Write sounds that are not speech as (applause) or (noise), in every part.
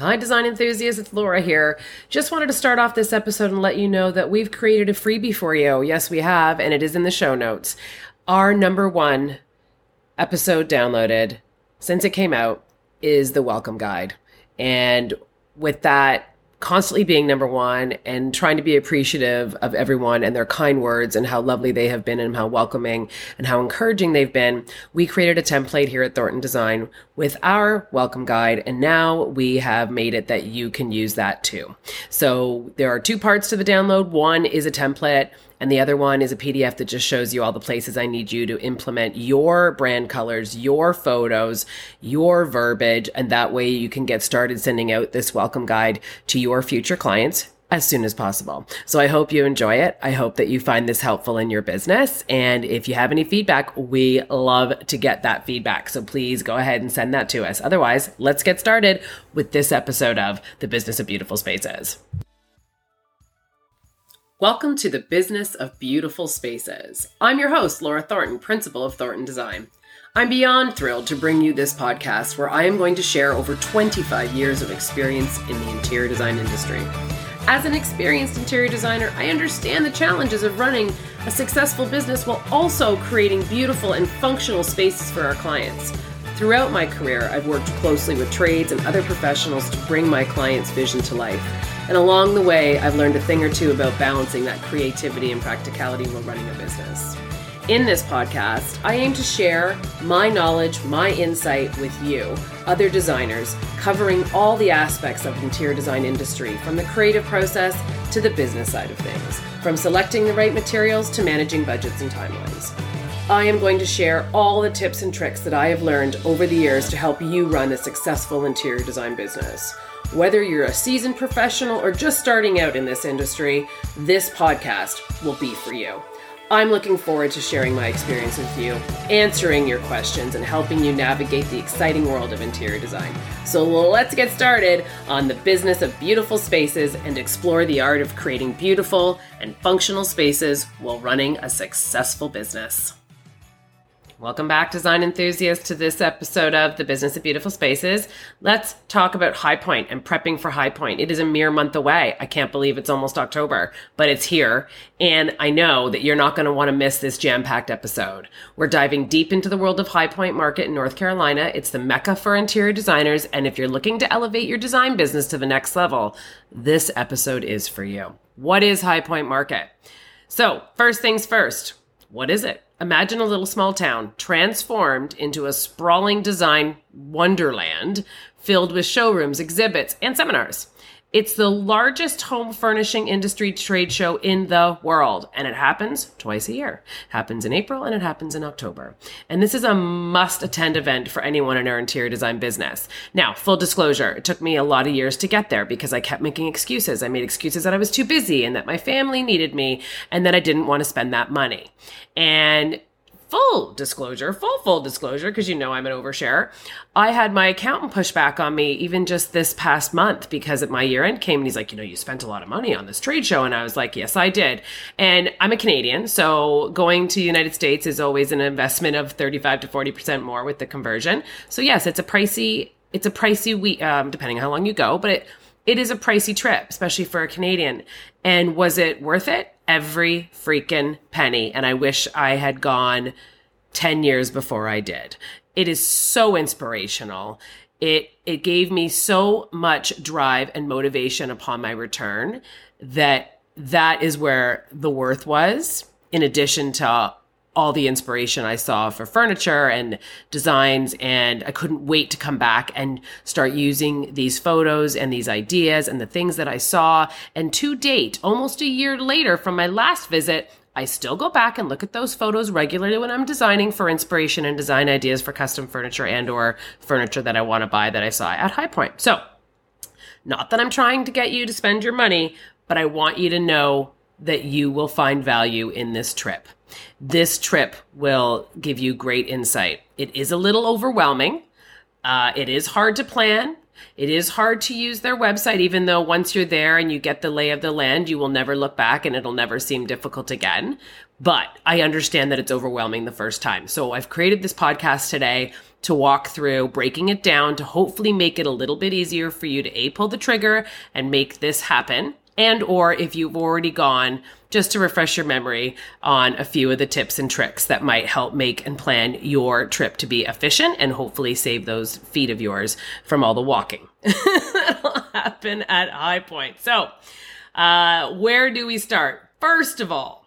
Hi, design enthusiasts. It's Laura here. Just wanted to start off this episode and let you know that we've created a freebie for you. Yes, we have, and it is in the show notes. Our number one episode downloaded since it came out is the welcome guide. And with that, constantly being number one and trying to be appreciative of everyone and their kind words and how lovely they have been and how welcoming and how encouraging they've been, we created a template here at Thornton Design with our welcome guide. And now we have made it that you can use that too. So there are two parts to the download. One is a template and the other one is a PDF that just shows you all the places I need you to implement your brand colors, your photos, your verbiage. And that way you can get started sending out this welcome guide to your future clients as soon as possible. So I hope you enjoy it. I hope that you find this helpful in your business. And if you have any feedback, we love to get that feedback. So please go ahead and send that to us. Otherwise, let's get started with this episode of The Business of Beautiful Spaces. Welcome to the Business of Beautiful Spaces. I'm your host, Laura Thornton, Principal of Thornton Design. I'm beyond thrilled to bring you this podcast where I am going to share over 25 years of experience in the interior design industry. As an experienced interior designer, I understand the challenges of running a successful business while also creating beautiful and functional spaces for our clients. Throughout my career, I've worked closely with trades and other professionals to bring my clients' vision to life. And along the way, I've learned a thing or two about balancing that creativity and practicality while running a business. In this podcast, I aim to share my knowledge, my insight with you, other designers, covering all the aspects of the interior design industry, from the creative process to the business side of things, from selecting the right materials to managing budgets and timelines. I am going to share all the tips and tricks that I have learned over the years to help you run a successful interior design business. Whether you're a seasoned professional or just starting out in this industry, this podcast will be for you. I'm looking forward to sharing my experience with you, answering your questions, and helping you navigate the exciting world of interior design. So let's get started on the business of beautiful spaces and explore the art of creating beautiful and functional spaces while running a successful business. Welcome back, design enthusiasts, to this episode of The Business of Beautiful Spaces. Let's talk about High Point and prepping for High Point. It is a mere month away. I can't believe it's almost October, but it's here. And I know that you're not going to want to miss this jam packed episode. We're diving deep into the world of High Point Market in North Carolina. It's the mecca for interior designers. And if you're looking to elevate your design business to the next level, this episode is for you. What is High Point Market? So, first things first, what is it? Imagine a little small town transformed into a sprawling design wonderland filled with showrooms, exhibits, and seminars. It's the largest home furnishing industry trade show in the world, and it happens twice a year. It happens in April and it happens in October. And this is a must attend event for anyone in our interior design business. Now, full disclosure, it took me a lot of years to get there because I kept making excuses. I made excuses that I was too busy and that my family needed me and that I didn't want to spend that money. And full disclosure, full, full disclosure, because you know I'm an overshare. I had my accountant push back on me even just this past month because at my year end came and he's like, you know, you spent a lot of money on this trade show. And I was like, yes, I did. And I'm a Canadian. So going to United States is always an investment of 35 to 40% more with the conversion. So yes, it's a pricey, it's a pricey week, um, depending on how long you go, but it, it is a pricey trip, especially for a Canadian. And was it worth it? Every freaking penny. And I wish I had gone 10 years before I did. It is so inspirational. It, it gave me so much drive and motivation upon my return that that is where the worth was in addition to all the inspiration I saw for furniture and designs. And I couldn't wait to come back and start using these photos and these ideas and the things that I saw. And to date, almost a year later from my last visit, I still go back and look at those photos regularly when I'm designing for inspiration and design ideas for custom furniture and or furniture that I want to buy that I saw at High Point. So, not that I'm trying to get you to spend your money, but I want you to know that you will find value in this trip. This trip will give you great insight. It is a little overwhelming. Uh, it is hard to plan. It is hard to use their website, even though once you're there and you get the lay of the land, you will never look back and it'll never seem difficult again. But I understand that it's overwhelming the first time. So I've created this podcast today to walk through, breaking it down to hopefully make it a little bit easier for you to A, pull the trigger and make this happen. And or if you've already gone, just to refresh your memory on a few of the tips and tricks that might help make and plan your trip to be efficient and hopefully save those feet of yours from all the walking (laughs) that'll happen at High Point. So, uh, where do we start? First of all,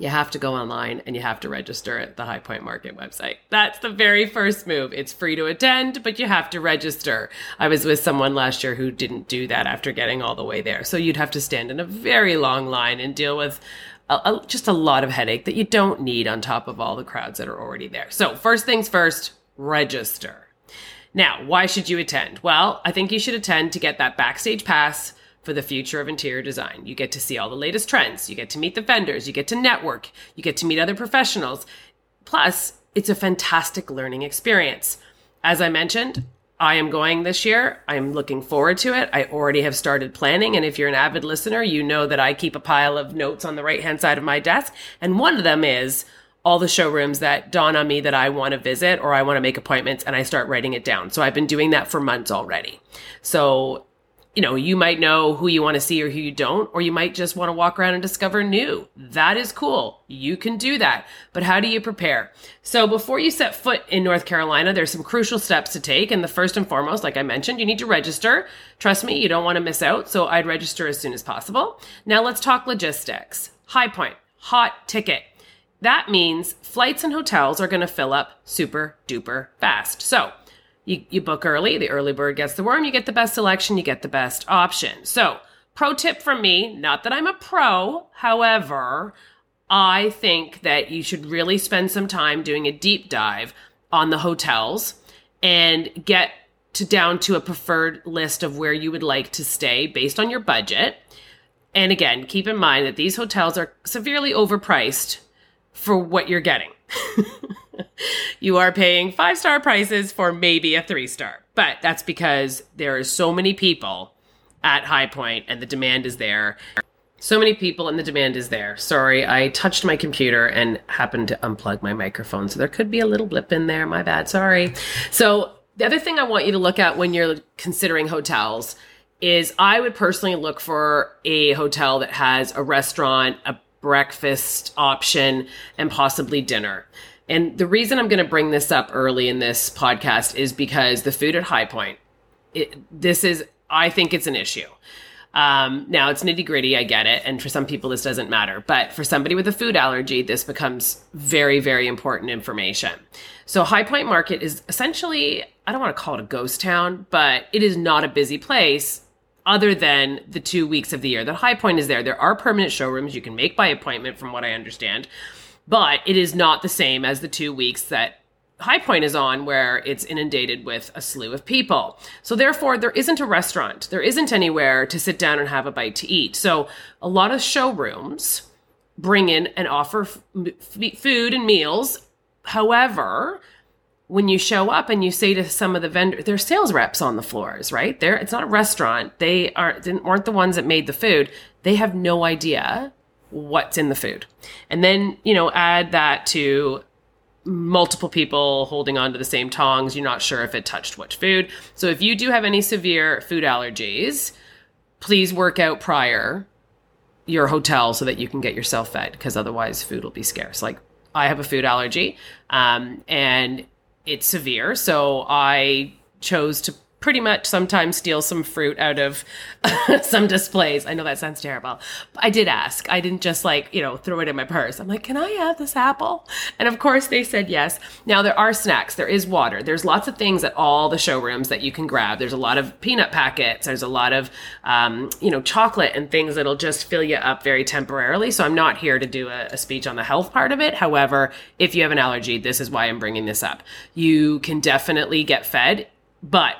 you have to go online and you have to register at the High Point Market website. That's the very first move. It's free to attend, but you have to register. I was with someone last year who didn't do that after getting all the way there. So you'd have to stand in a very long line and deal with a, a, just a lot of headache that you don't need on top of all the crowds that are already there. So, first things first, register. Now, why should you attend? Well, I think you should attend to get that backstage pass for the future of interior design. You get to see all the latest trends, you get to meet the vendors, you get to network, you get to meet other professionals. Plus, it's a fantastic learning experience. As I mentioned, I am going this year. I'm looking forward to it. I already have started planning. And if you're an avid listener, you know that I keep a pile of notes on the right hand side of my desk. And one of them is all the showrooms that dawn on me that I want to visit or I want to make appointments and I start writing it down. So I've been doing that for months already. So you know, you might know who you want to see or who you don't, or you might just want to walk around and discover new. That is cool. You can do that. But how do you prepare? So before you set foot in North Carolina, there's some crucial steps to take. And the first and foremost, like I mentioned, you need to register. Trust me, you don't want to miss out. So I'd register as soon as possible. Now let's talk logistics. High point, hot ticket. That means flights and hotels are going to fill up super duper fast. So you, you book early, the early bird gets the worm, you get the best selection, you get the best option. So, pro tip from me, not that I'm a pro, however, I think that you should really spend some time doing a deep dive on the hotels and get to down to a preferred list of where you would like to stay based on your budget. And again, keep in mind that these hotels are severely overpriced for what you're getting. (laughs) you are paying five star prices for maybe a three star. But that's because there are so many people at High Point and the demand is there. So many people and the demand is there. Sorry, I touched my computer and happened to unplug my microphone. So there could be a little blip in there. My bad. Sorry. So the other thing I want you to look at when you're considering hotels is I would personally look for a hotel that has a restaurant, a breakfast option, and possibly dinner. And the reason I'm going to bring this up early in this podcast is because the food at High Point, it, this is, I think it's an issue. Um, now it's nitty gritty, I get it. And for some people, this doesn't matter. But for somebody with a food allergy, this becomes very, very important information. So High Point Market is essentially, I don't want to call it a ghost town, but it is not a busy place other than the two weeks of the year that High Point is there. There are permanent showrooms you can make by appointment, from what I understand but it is not the same as the two weeks that High Point is on, where it's inundated with a slew of people. So, therefore, there isn't a restaurant. There isn't anywhere to sit down and have a bite to eat. So, a lot of showrooms bring in and offer f- food and meals. However, when you show up and you say to some of the vendors, there's sales reps on the floors, right? There, it's not a restaurant. They aren't weren't the ones that made the food. They have no idea what's in the food. And then, you know, add that to multiple people holding on to the same tongs. You're not sure if it touched which food. So if you do have any severe food allergies, please work out prior your hotel so that you can get yourself fed because otherwise food will be scarce. Like I have a food allergy um, and it's severe. So I chose to pretty much sometimes steal some fruit out of (laughs) some displays. I know that sounds terrible. But I did ask. I didn't just like, you know, throw it in my purse. I'm like, can I have this apple? And of course they said yes. Now there are snacks. There is water. There's lots of things at all the showrooms that you can grab. There's a lot of peanut packets. There's a lot of, um, you know, chocolate and things that'll just fill you up very temporarily. So I'm not here to do a, a speech on the health part of it. However, if you have an allergy, this is why I'm bringing this up. You can definitely get fed, but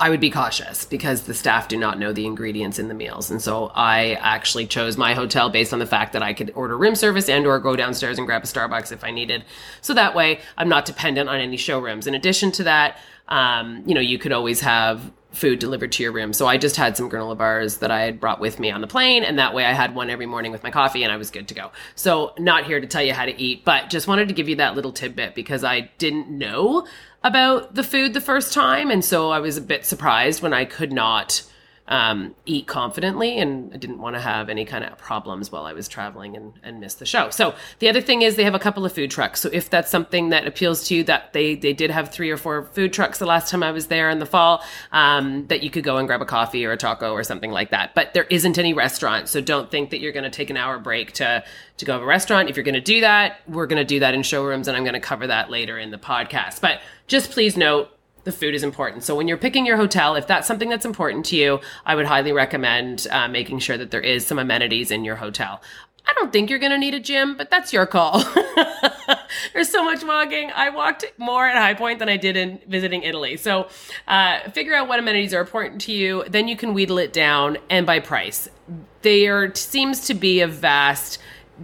I would be cautious because the staff do not know the ingredients in the meals. And so I actually chose my hotel based on the fact that I could order room service and or go downstairs and grab a Starbucks if I needed. So that way I'm not dependent on any showrooms. In addition to that, um, you know, you could always have food delivered to your room. So I just had some granola bars that I had brought with me on the plane, and that way I had one every morning with my coffee, and I was good to go. So not here to tell you how to eat, but just wanted to give you that little tidbit because I didn't know about the food the first time, and so I was a bit surprised when I could not um, eat confidently and I didn't want to have any kind of problems while I was traveling and, and miss the show. So the other thing is they have a couple of food trucks. So if that's something that appeals to you, that they they did have three or four food trucks the last time I was there in the fall, um, that you could go and grab a coffee or a taco or something like that. But there isn't any restaurant, so don't think that you're going to take an hour break to to go to a restaurant. If you're going to do that, we're going to do that in showrooms, and I'm going to cover that later in the podcast. But just please note the food is important. So when you're picking your hotel, if that's something that's important to you, I would highly recommend uh, making sure that there is some amenities in your hotel. I don't think you're going to need a gym, but that's your call. (laughs) There's so much walking. I walked more at High Point than I did in visiting Italy. So uh, figure out what amenities are important to you. Then you can wheedle it down and by price. There seems to be a vast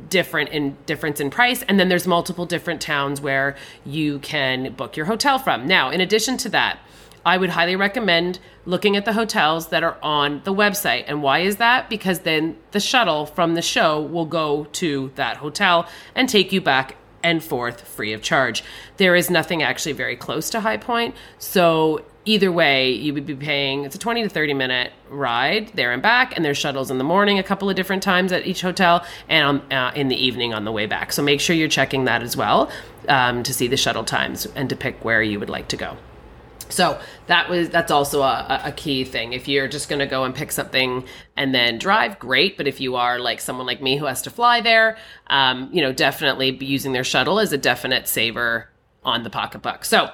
different in difference in price and then there's multiple different towns where you can book your hotel from now in addition to that i would highly recommend looking at the hotels that are on the website and why is that because then the shuttle from the show will go to that hotel and take you back and forth free of charge. There is nothing actually very close to High Point. So either way, you would be paying it's a 20 to 30 minute ride there and back and there's shuttles in the morning a couple of different times at each hotel and uh, in the evening on the way back so make sure you're checking that as well um, to see the shuttle times and to pick where you would like to go so that was that's also a, a key thing. If you're just going to go and pick something and then drive, great. But if you are like someone like me who has to fly there, um, you know, definitely using their shuttle is a definite saver on the pocketbook. So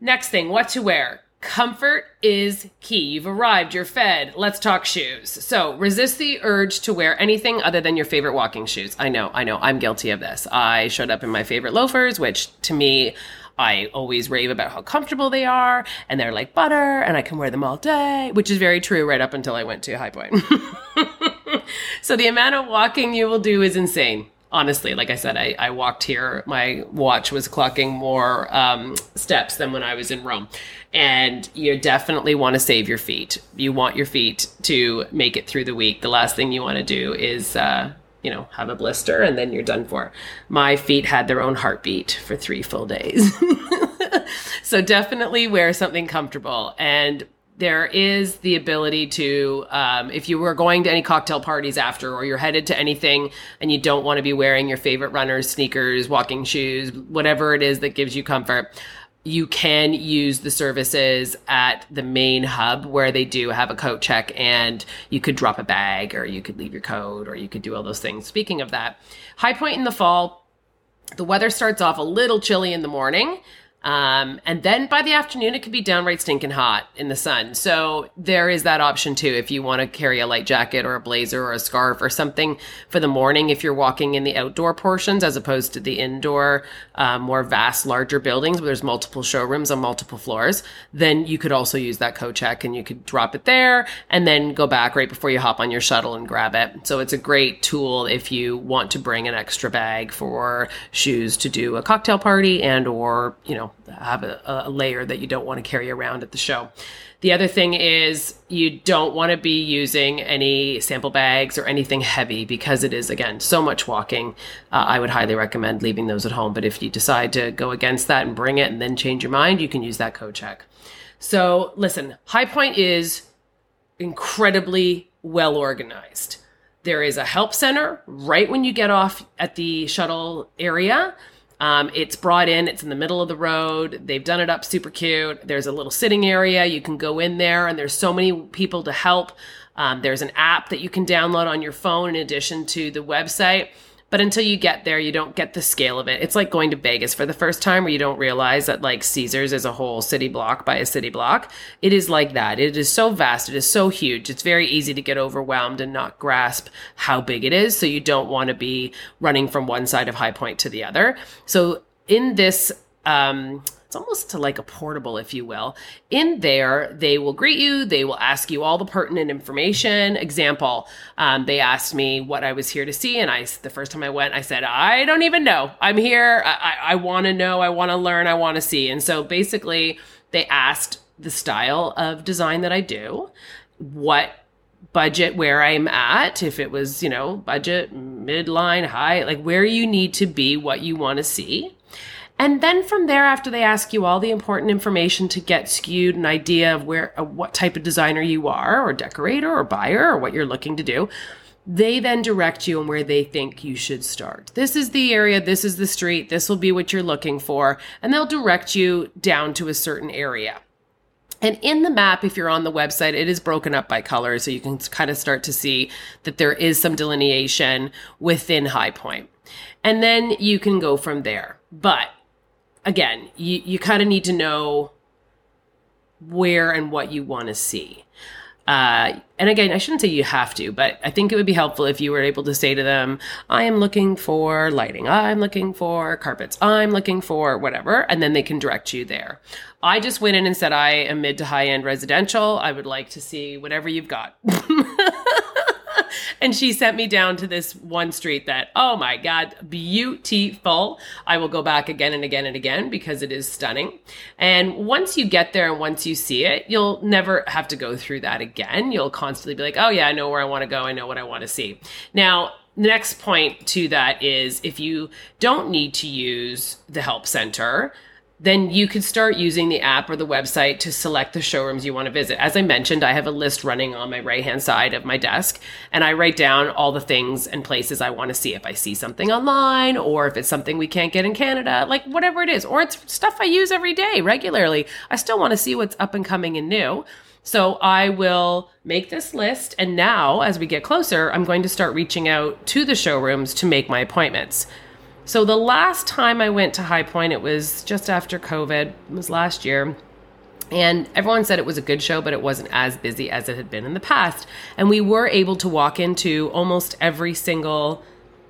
next thing, what to wear. Comfort is key. You've arrived, you're fed. Let's talk shoes. So resist the urge to wear anything other than your favorite walking shoes. I know, I know, I'm guilty of this. I showed up in my favorite loafers, which to me, I always rave about how comfortable they are and they're like butter and I can wear them all day, which is very true right up until I went to High Point. (laughs) so the amount of walking you will do is insane. Honestly, like I said, I, I walked here. My watch was clocking more um, steps than when I was in Rome. And you definitely want to save your feet. You want your feet to make it through the week. The last thing you want to do is uh, you know, have a blister and then you're done for. My feet had their own heartbeat for three full days. (laughs) so definitely wear something comfortable. And there is the ability to, um, if you were going to any cocktail parties after, or you're headed to anything and you don't want to be wearing your favorite runners, sneakers, walking shoes, whatever it is that gives you comfort, you can use the services at the main hub where they do have a coat check and you could drop a bag or you could leave your coat or you could do all those things. Speaking of that, high point in the fall, the weather starts off a little chilly in the morning. Um, and then by the afternoon, it could be downright stinking hot in the sun. So there is that option too. If you want to carry a light jacket or a blazer or a scarf or something for the morning, if you're walking in the outdoor portions as opposed to the indoor, uh, more vast, larger buildings where there's multiple showrooms on multiple floors, then you could also use that coat check and you could drop it there and then go back right before you hop on your shuttle and grab it. So it's a great tool if you want to bring an extra bag for shoes to do a cocktail party and or, you know, have a, a layer that you don't want to carry around at the show. The other thing is you don't want to be using any sample bags or anything heavy because it is, again, so much walking. Uh, I would highly recommend leaving those at home. But if you decide to go against that and bring it and then change your mind, you can use that code check. So listen, High Point is incredibly well organized. There is a help center right when you get off at the shuttle area. Um, it's brought in, it's in the middle of the road. They've done it up super cute. There's a little sitting area. You can go in there, and there's so many people to help. Um, there's an app that you can download on your phone in addition to the website. But until you get there, you don't get the scale of it. It's like going to Vegas for the first time where you don't realize that like Caesars is a whole city block by a city block. It is like that. It is so vast. It is so huge. It's very easy to get overwhelmed and not grasp how big it is. So you don't want to be running from one side of High Point to the other. So in this, um, it's almost to like a portable, if you will. In there, they will greet you. They will ask you all the pertinent information. Example, um, they asked me what I was here to see. And I, the first time I went, I said, I don't even know. I'm here. I, I, I want to know. I want to learn. I want to see. And so basically, they asked the style of design that I do, what budget where I'm at, if it was, you know, budget, midline, high, like where you need to be, what you want to see. And then from there, after they ask you all the important information to get skewed an idea of where, uh, what type of designer you are, or decorator, or buyer, or what you're looking to do, they then direct you on where they think you should start. This is the area, this is the street, this will be what you're looking for, and they'll direct you down to a certain area. And in the map, if you're on the website, it is broken up by color. So you can kind of start to see that there is some delineation within High Point. And then you can go from there. But again, you, you kind of need to know where and what you want to see. Uh, and again, I shouldn't say you have to, but I think it would be helpful if you were able to say to them, I am looking for lighting, I'm looking for carpets, I'm looking for whatever, and then they can direct you there. I just went in and said, I am mid to high end residential. I would like to see whatever you've got. (laughs) and she sent me down to this one street that, oh my God, beautiful. I will go back again and again and again because it is stunning. And once you get there and once you see it, you'll never have to go through that again. You'll constantly be like, oh yeah, I know where I want to go. I know what I want to see. Now, the next point to that is if you don't need to use the help center, then you could start using the app or the website to select the showrooms you want to visit. As I mentioned, I have a list running on my right hand side of my desk, and I write down all the things and places I want to see. If I see something online, or if it's something we can't get in Canada, like whatever it is, or it's stuff I use every day regularly, I still want to see what's up and coming and new. So I will make this list. And now, as we get closer, I'm going to start reaching out to the showrooms to make my appointments. So the last time I went to High Point, it was just after COVID, it was last year. And everyone said it was a good show, but it wasn't as busy as it had been in the past. And we were able to walk into almost every single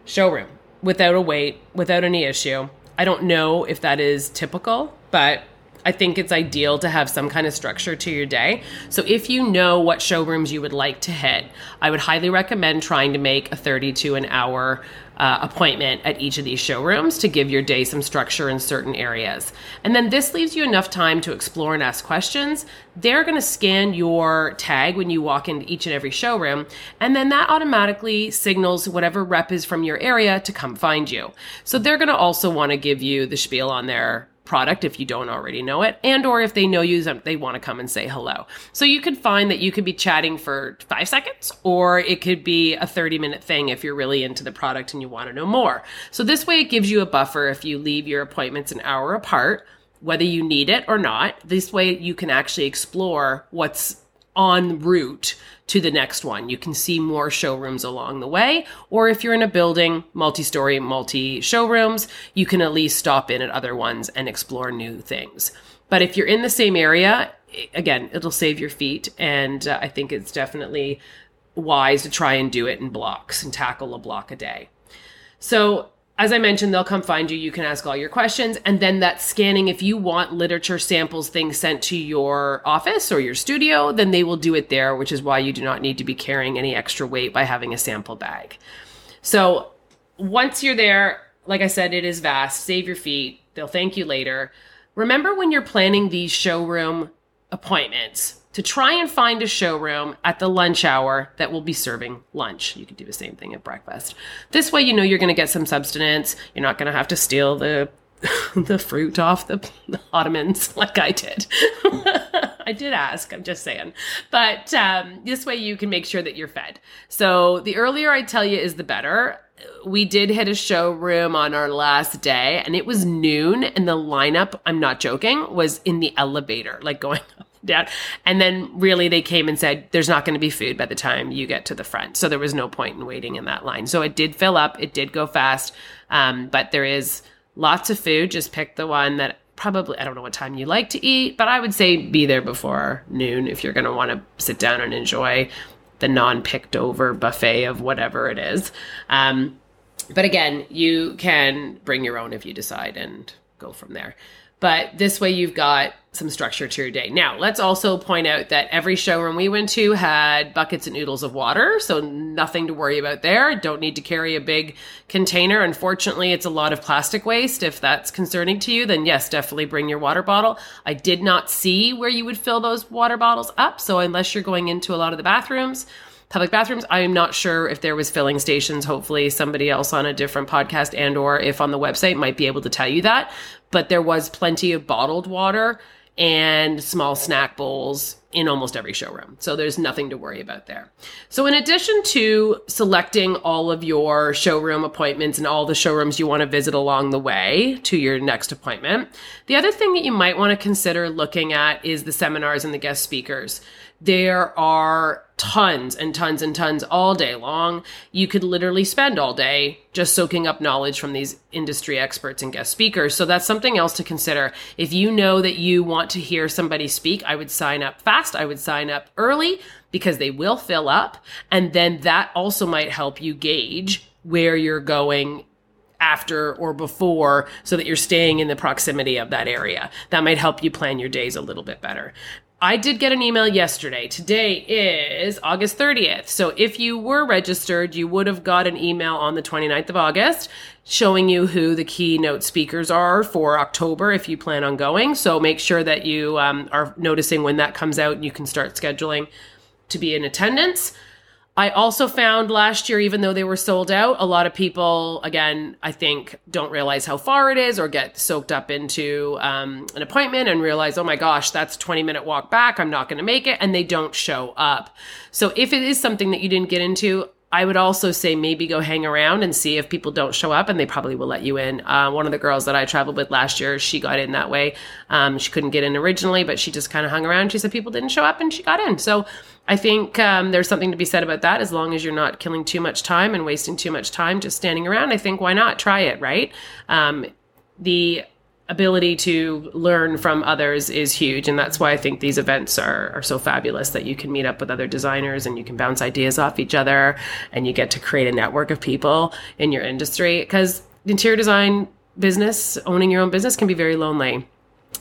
showroom without a wait, without any issue. I don't know if that is typical, but I think it's ideal to have some kind of structure to your day. So if you know what showrooms you would like to hit, I would highly recommend trying to make a 30 to an hour uh, appointment at each of these showrooms to give your day some structure in certain areas. And then this leaves you enough time to explore and ask questions. They're going to scan your tag when you walk into each and every showroom, and then that automatically signals whatever rep is from your area to come find you. So they're going to also want to give you the spiel on their product if you don't already know it and or if they know you they want to come and say hello. So you could find that you could be chatting for five seconds or it could be a 30 minute thing if you're really into the product and you want to know more. So this way it gives you a buffer if you leave your appointments an hour apart whether you need it or not. This way you can actually explore what's en route to the next one. You can see more showrooms along the way. Or if you're in a building, multi story, multi showrooms, you can at least stop in at other ones and explore new things. But if you're in the same area, again, it'll save your feet. And uh, I think it's definitely wise to try and do it in blocks and tackle a block a day. So as I mentioned, they'll come find you. You can ask all your questions. And then that scanning, if you want literature samples things sent to your office or your studio, then they will do it there, which is why you do not need to be carrying any extra weight by having a sample bag. So once you're there, like I said, it is vast. Save your feet. They'll thank you later. Remember when you're planning these showroom appointments, to try and find a showroom at the lunch hour that will be serving lunch. You could do the same thing at breakfast. This way, you know you're going to get some substance. You're not going to have to steal the (laughs) the fruit off the, the (laughs) ottomans like I did. (laughs) I did ask, I'm just saying. But um, this way you can make sure that you're fed. So the earlier I tell you is the better. We did hit a showroom on our last day and it was noon and the lineup, I'm not joking, was in the elevator, like going up down. And then really they came and said, there's not going to be food by the time you get to the front. So there was no point in waiting in that line. So it did fill up. It did go fast. Um, but there is lots of food. Just pick the one that probably, I don't know what time you like to eat, but I would say be there before noon if you're going to want to sit down and enjoy the non picked over buffet of whatever it is. Um, but again, you can bring your own if you decide and go from there. But this way you've got some structure to your day. Now, let's also point out that every showroom we went to had buckets and noodles of water, so nothing to worry about there. Don't need to carry a big container. Unfortunately, it's a lot of plastic waste. If that's concerning to you, then yes, definitely bring your water bottle. I did not see where you would fill those water bottles up, so unless you're going into a lot of the bathrooms, public bathrooms i am not sure if there was filling stations hopefully somebody else on a different podcast and or if on the website might be able to tell you that but there was plenty of bottled water and small snack bowls in almost every showroom. So there's nothing to worry about there. So in addition to selecting all of your showroom appointments and all the showrooms you want to visit along the way to your next appointment, the other thing that you might want to consider looking at is the seminars and the guest speakers. There are tons and tons and tons all day long. You could literally spend all day just soaking up knowledge from these industry experts and guest speakers. So that's something else to consider. If you know that you want to hear somebody speak, I would sign up fast. I would sign up early because they will fill up. And then that also might help you gauge where you're going after or before so that you're staying in the proximity of that area. That might help you plan your days a little bit better. I did get an email yesterday. Today is August 30th. So if you were registered, you would have got an email on the 29th of August showing you who the keynote speakers are for October if you plan on going. So make sure that you um, are noticing when that comes out and you can start scheduling to be in attendance. I also found last year, even though they were sold out, a lot of people, again, I think, don't realize how far it is or get soaked up into um, an appointment and realize, oh my gosh, that's a 20 minute walk back. I'm not going to make it. And they don't show up. So if it is something that you didn't get into, I would also say maybe go hang around and see if people don't show up, and they probably will let you in. Uh, one of the girls that I traveled with last year, she got in that way. Um, she couldn't get in originally, but she just kind of hung around. She said people didn't show up, and she got in. So I think um, there's something to be said about that. As long as you're not killing too much time and wasting too much time just standing around, I think why not try it, right? Um, the ability to learn from others is huge and that's why i think these events are, are so fabulous that you can meet up with other designers and you can bounce ideas off each other and you get to create a network of people in your industry. Because interior design business owning your own business can be very lonely.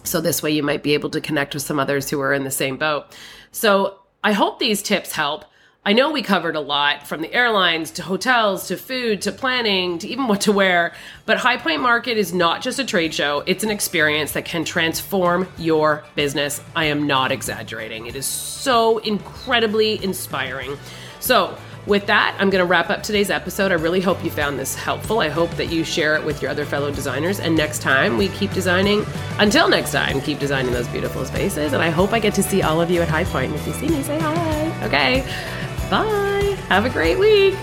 So this way you might be able to connect with some others who are in the same boat. So i hope these tips help I know we covered a lot from the airlines to hotels to food to planning to even what to wear, but High Point Market is not just a trade show, it's an experience that can transform your business. I am not exaggerating. It is so incredibly inspiring. So, with that, I'm going to wrap up today's episode. I really hope you found this helpful. I hope that you share it with your other fellow designers. And next time, we keep designing. Until next time, keep designing those beautiful spaces. And I hope I get to see all of you at High Point. If you see me, say hi. Okay. Bye. Have a great week.